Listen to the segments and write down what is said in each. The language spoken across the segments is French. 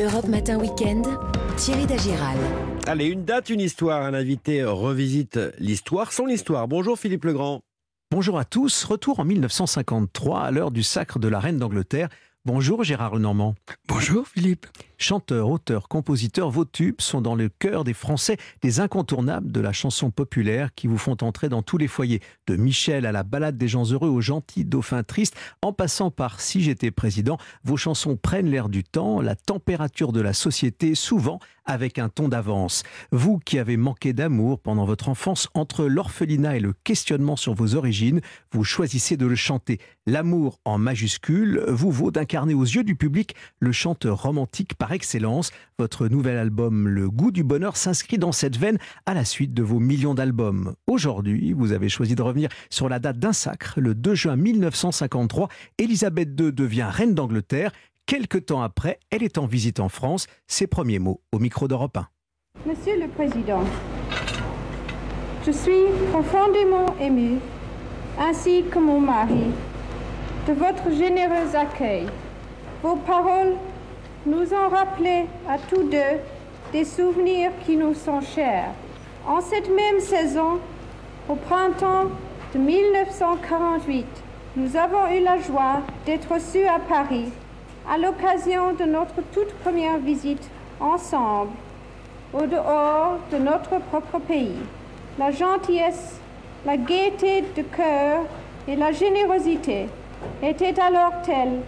Europe Matin Weekend, Thierry Dagiral. Allez, une date, une histoire. Un invité revisite l'histoire, son histoire. Bonjour Philippe Legrand. Bonjour à tous. Retour en 1953 à l'heure du sacre de la reine d'Angleterre. Bonjour Gérard Lenormand. Bonjour Philippe. Chanteur, auteur, compositeur, vos tubes sont dans le cœur des Français, des incontournables de la chanson populaire qui vous font entrer dans tous les foyers, de Michel à la balade des gens heureux aux gentils dauphins tristes, en passant par Si j'étais président, vos chansons prennent l'air du temps, la température de la société, souvent avec un ton d'avance. Vous qui avez manqué d'amour pendant votre enfance, entre l'orphelinat et le questionnement sur vos origines, vous choisissez de le chanter. L'amour en majuscule vous vaut d'incarner aux yeux du public le chanteur romantique par excellence. Votre nouvel album Le goût du bonheur s'inscrit dans cette veine à la suite de vos millions d'albums. Aujourd'hui, vous avez choisi de revenir sur la date d'un sacre, le 2 juin 1953. Élisabeth II devient reine d'Angleterre. Quelque temps après, elle est en visite en France. Ses premiers mots au micro d'Europe 1. Monsieur le Président, je suis profondément ému, ainsi que mon mari, de votre généreux accueil. Vos paroles nous ont rappelé à tous deux des souvenirs qui nous sont chers. En cette même saison, au printemps de 1948, nous avons eu la joie d'être reçus à Paris à l'occasion de notre toute première visite ensemble au dehors de notre propre pays. La gentillesse, la gaieté de cœur et la générosité étaient alors telles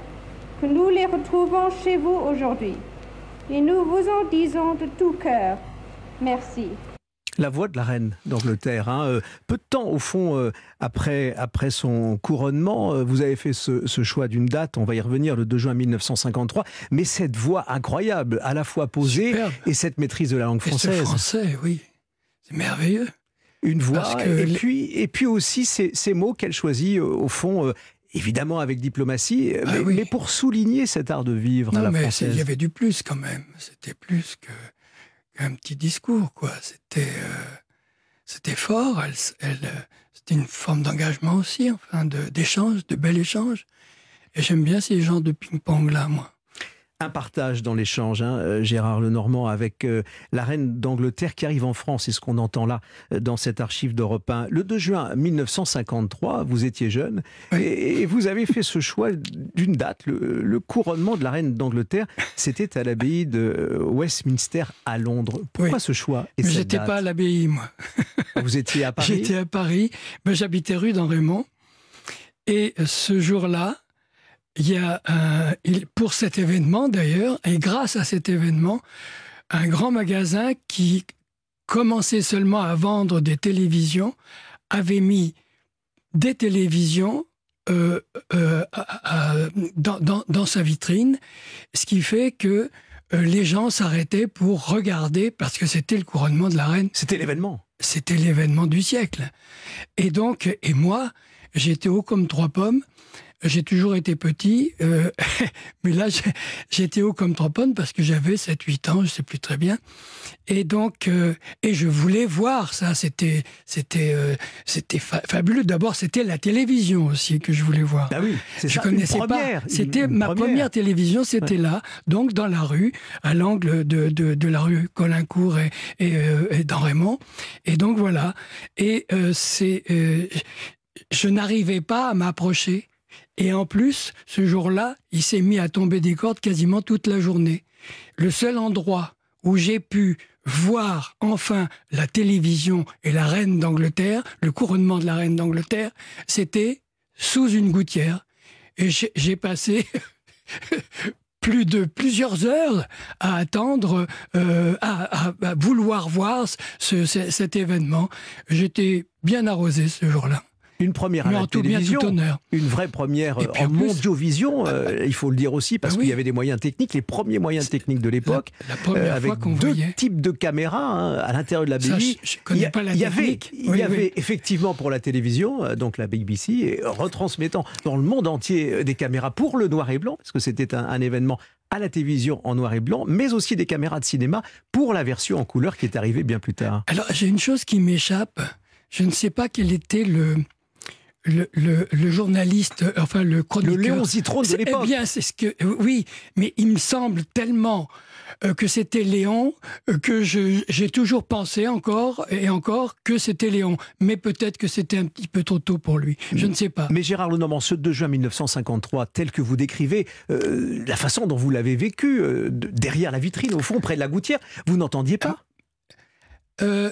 que nous les retrouvons chez vous aujourd'hui. Et nous vous en disons de tout cœur, merci. La voix de la reine d'Angleterre. Hein. Euh, peu de temps, au fond, euh, après, après son couronnement, euh, vous avez fait ce, ce choix d'une date, on va y revenir, le 2 juin 1953, mais cette voix incroyable, à la fois posée Superbe. et cette maîtrise de la langue Et ce française. français, oui. C'est merveilleux. Une voix, que et, puis, et puis aussi ces, ces mots qu'elle choisit, au fond, évidemment avec diplomatie, euh, Ah mais, oui. mais pour souligner cet art de vivre à Non, la mais il y avait du plus quand même. C'était plus qu'un petit discours, quoi. C'était euh, c'était fort. Elle, s- elle, euh, c'était une forme d'engagement aussi, enfin, de- d'échange, de, bel échange. Et j'aime bien ces genres de ping-pong là, moi. Un partage dans l'échange, hein, euh, Gérard Lenormand, avec euh, la reine d'Angleterre qui arrive en France, c'est ce qu'on entend là euh, dans cette archive d'Europe 1. Le 2 juin 1953, vous étiez jeune Oui. et, et vous avez fait ce choix d'une date, le, le couronnement de la reine d'Angleterre, c'était à l'abbaye de Westminster à Londres. Pourquoi Oui. ce choix et Mais j'étais pas à l'abbaye, moi. Vous étiez à Paris J'étais à Paris, mais j'habitais rue d'En-Raymond. Et ce jour-là, il y a un- il- pour cet événement d'ailleurs, et grâce à cet événement, un grand magasin qui commençait seulement à vendre des télévisions avait mis des télévisions euh, euh, à- à- dans, dans- dans sa vitrine, ce qui fait que euh, les gens s'arrêtaient pour regarder parce que c'était le couronnement de la reine C'était l'événement. c'était l'événement du siècle. Et donc, et moi, j'étais haut comme trois pommes. J'ai toujours été petit, euh, mais là, j'ai- j'étais haut comme trois pommes parce que j'avais 7-8 ans, je sais plus très bien. Et donc, euh, et je voulais voir ça. C'était, c'était, euh, c'était fa- fabuleux. D'abord, c'était la télévision aussi que je voulais voir. Ah oui, Je ça, connaissais première, pas. C'était ma première télévision, c'était là, donc dans la rue, à l'angle de, de, de la rue Colincourt et, et, euh, et dans Raymond. Et donc voilà. Et euh, c'est, euh, je n'arrivais pas à m'approcher. Et en plus, ce jour-là, il s'est mis à tomber des cordes quasiment toute la journée. Le seul endroit où j'ai pu voir enfin la télévision et la reine d'Angleterre, le couronnement de la reine d'Angleterre, c'était sous une gouttière. Et j'ai passé plus de plusieurs heures à attendre, euh, à, vouloir voir ce- ce- cet événement. J'étais bien arrosé ce jour-là. Une première à la télévision. tout honneur. Une vraie première euh, en mondiovision, euh, il faut le dire aussi, parce Ah oui. qu'il y avait des moyens techniques, les premiers moyens techniques de l'époque, euh, avec deux voyait. types de caméras hein, à l'intérieur de la connais il y, a- pas la y avait, il Oui, y oui. avait effectivement pour la télévision, euh, donc la BBC, et retransmettant dans le monde entier des caméras pour le noir et blanc, parce que c'était un, un événement à la télévision en noir et blanc, mais aussi des caméras de cinéma pour la version en couleur qui est arrivée bien plus tard. Alors, j'ai une chose qui m'échappe. Je ne sais pas quel était le, le, le, le journaliste, euh, enfin le Le chroniqueur. Léon Zitrone de C'est- l'époque. Eh bien, c'est ce que. Oui, mais il me semble tellement euh, que c'était Léon, euh, que j'ai toujours pensé encore et encore que c'était Léon. Mais peut-être que c'était un petit peu trop tôt pour lui. Je ne sais pas. Mais Gérard Lenormand, ce 2 juin 1953, tel que vous décrivez, euh, la façon dont vous l'avez vécu, euh, de- derrière la vitrine, au fond, près de la gouttière, vous n'entendiez pas? Euh,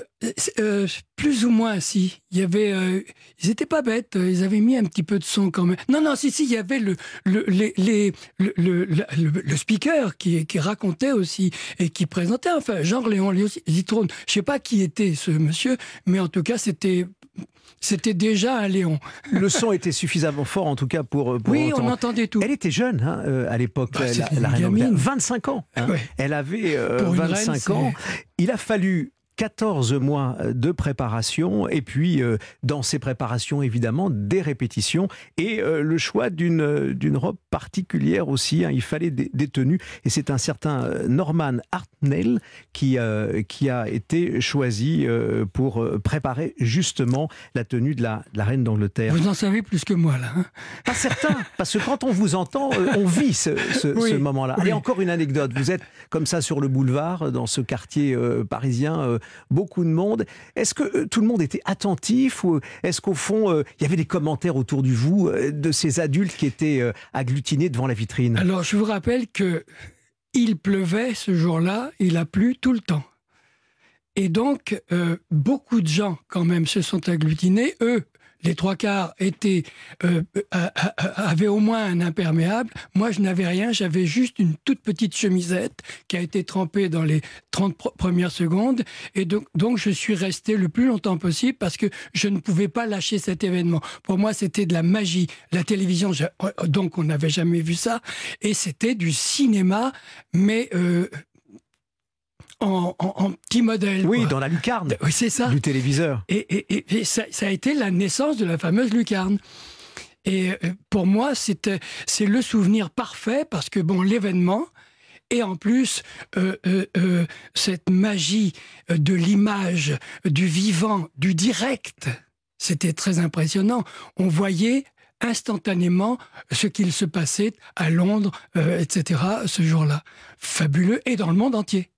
euh, plus ou moins, si. Il y avait, euh, ils étaient pas bêtes. Ils avaient mis un petit peu de son quand même. Non, non, si, si. Il y avait le le les, les- le, le, le- speaker qui qui racontait aussi et qui présentait. Enfin, genre Léon Zitrone. Je sais pas qui était ce monsieur, mais en tout cas, c'était c'était déjà un Léon. Le son était suffisamment fort, en tout cas, pour, pour Oui, on entendait tout. Elle était jeune hein, euh, à l'époque, Bah, la, la une reine gamine. d'Angleterre. 25 ans. hein. Ouais. Elle avait euh, Pour une 25 reine, ans. Il a fallu 14 mois de préparation et puis euh, dans ces préparations évidemment des répétitions et euh, le choix d'une euh, d'une robe particulière aussi hein. il fallait des, des tenues et c'est un certain Norman Hartnell qui euh, qui a été choisi pour préparer justement la tenue de la, de la reine d'Angleterre. Vous en savez plus que moi là. hein. Pas certain, parce que quand on vous entend, on vit ce, ce- Oui, ce moment-là. Allez, encore une anecdote. Vous êtes comme ça sur le boulevard, dans ce quartier parisien, beaucoup de monde. Est-ce que euh, tout le monde était attentif ou est-ce qu'au fond, euh, il y avait des commentaires autour de vous euh, de ces adultes qui étaient agglutinés devant la vitrine? Alors, je vous rappelle que il pleuvait ce jour-là, il a plu tout le temps. Et donc, beaucoup de gens, quand même, se sont agglutinés. Eux, les trois quarts étaient, euh, a- a- avaient au moins un imperméable. Moi, je n'avais rien. J'avais juste une toute petite chemisette qui a été trempée dans les 30 pr- premières secondes. Et donc, donc, je suis resté le plus longtemps possible parce que je ne pouvais pas lâcher cet événement. Pour moi, c'était de la magie. La télévision, je- donc, on n'avait jamais vu ça. Et c'était du cinéma, mais euh, en, en- en petit modèle. Oui, quoi. dans la lucarne Oui, c'est ça. du téléviseur. Et, et- et- et ça, ça a été la naissance de la fameuse lucarne. Et euh, pour moi, c'était c'est le souvenir parfait parce que bon, l'événement et en plus euh, euh, euh, cette magie euh, de l'image, du vivant, du direct, c'était très impressionnant. On voyait instantanément ce qu'il se passait à Londres, euh, etc. ce jour-là. Fabuleux et dans le monde entier.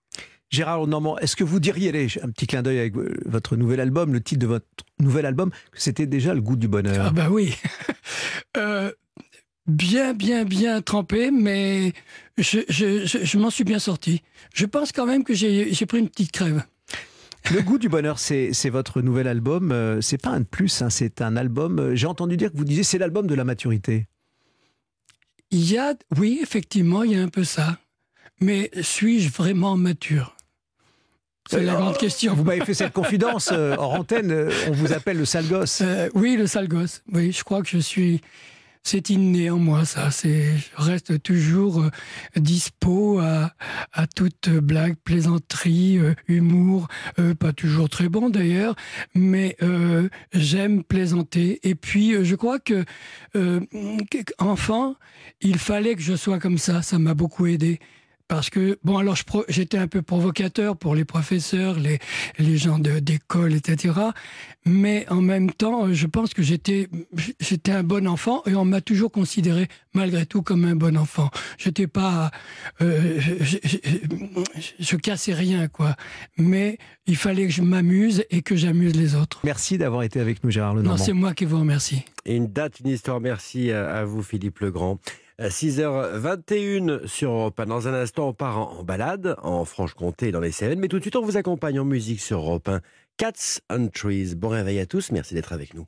Gérard Normand, est-ce que vous diriez, allez, un petit clin d'œil avec euh, votre nouvel album, le titre de votre nouvel album, que c'était déjà le goût du bonheur? Ah bah oui. Euh, bien, bien, bien trempé, mais je, je, je, je m'en suis bien sorti. Je pense quand même que j'ai pris une petite crève. Le goût du bonheur, c'est c'est votre nouvel album. euh, C'est pas un de plus, hein, c'est un album. euh, J'ai entendu dire que vous disiez c'est l'album de la maturité. Il y a, oui, effectivement, il y a un peu ça. Mais suis-je vraiment mature? C'est la Euh, grande question. Vous m'avez fait cette confidence euh, hors antenne. euh, On vous appelle le sale gosse. Euh, oui, le sale gosse. Oui, je crois que je suis. C'est inné en moi, ça. C'est, je reste toujours euh, dispo à, à toute blague, plaisanterie, euh, humour, euh, pas toujours très bon d'ailleurs, mais euh, j'aime plaisanter. Et puis, euh, je crois que euh, enfant, il fallait que je sois comme ça. Ça m'a beaucoup aidé. Parce que, bon, alors j'étais un peu provocateur pour les professeurs, les, les gens d'école, etc. Mais en même temps, je pense que j'étais j'étais un bon enfant et on m'a toujours considéré malgré tout comme un bon enfant. J'étais pas, euh, je, je- je- je cassais rien quoi. Mais il fallait que je m'amuse et que j'amuse les autres. Merci d'avoir été avec nous, Gérard Non, Lenormand. c'est moi qui vous remercie. Et une date, une histoire. Merci à à vous, Philippe Legrand. À 6h21 sur Europe 1. Dans un instant, on part en, en balade en Franche-Comté, dans les Cévennes. Mais tout de suite, on vous accompagne en musique sur Europe 1. Cats and Trees. Bon réveil à tous. Merci d'être avec nous.